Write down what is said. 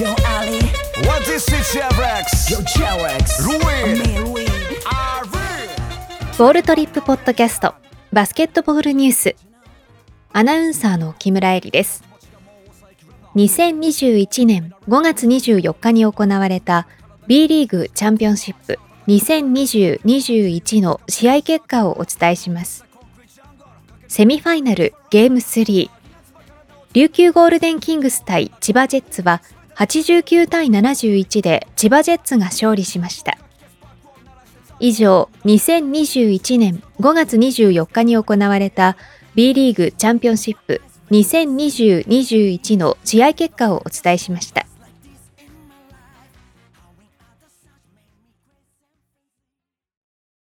Yo Ali, What is it, Chevrex? yo Cherex, Ruin. me ボールトリップポッドキャスト。バスケットボールニュース。アナウンサーの木村恵里です。2021年5月24日に行われた B リーグチャンピオンシップ。2020-21の試合結果をお伝えします。セミファイナルゲーム3琉球ゴールデンキングス対千葉ジェッツは89対71で千葉ジェッツが勝利しました以上、2021年5月24日に行われた B リーグチャンピオンシップ2020-21の試合結果をお伝えしました。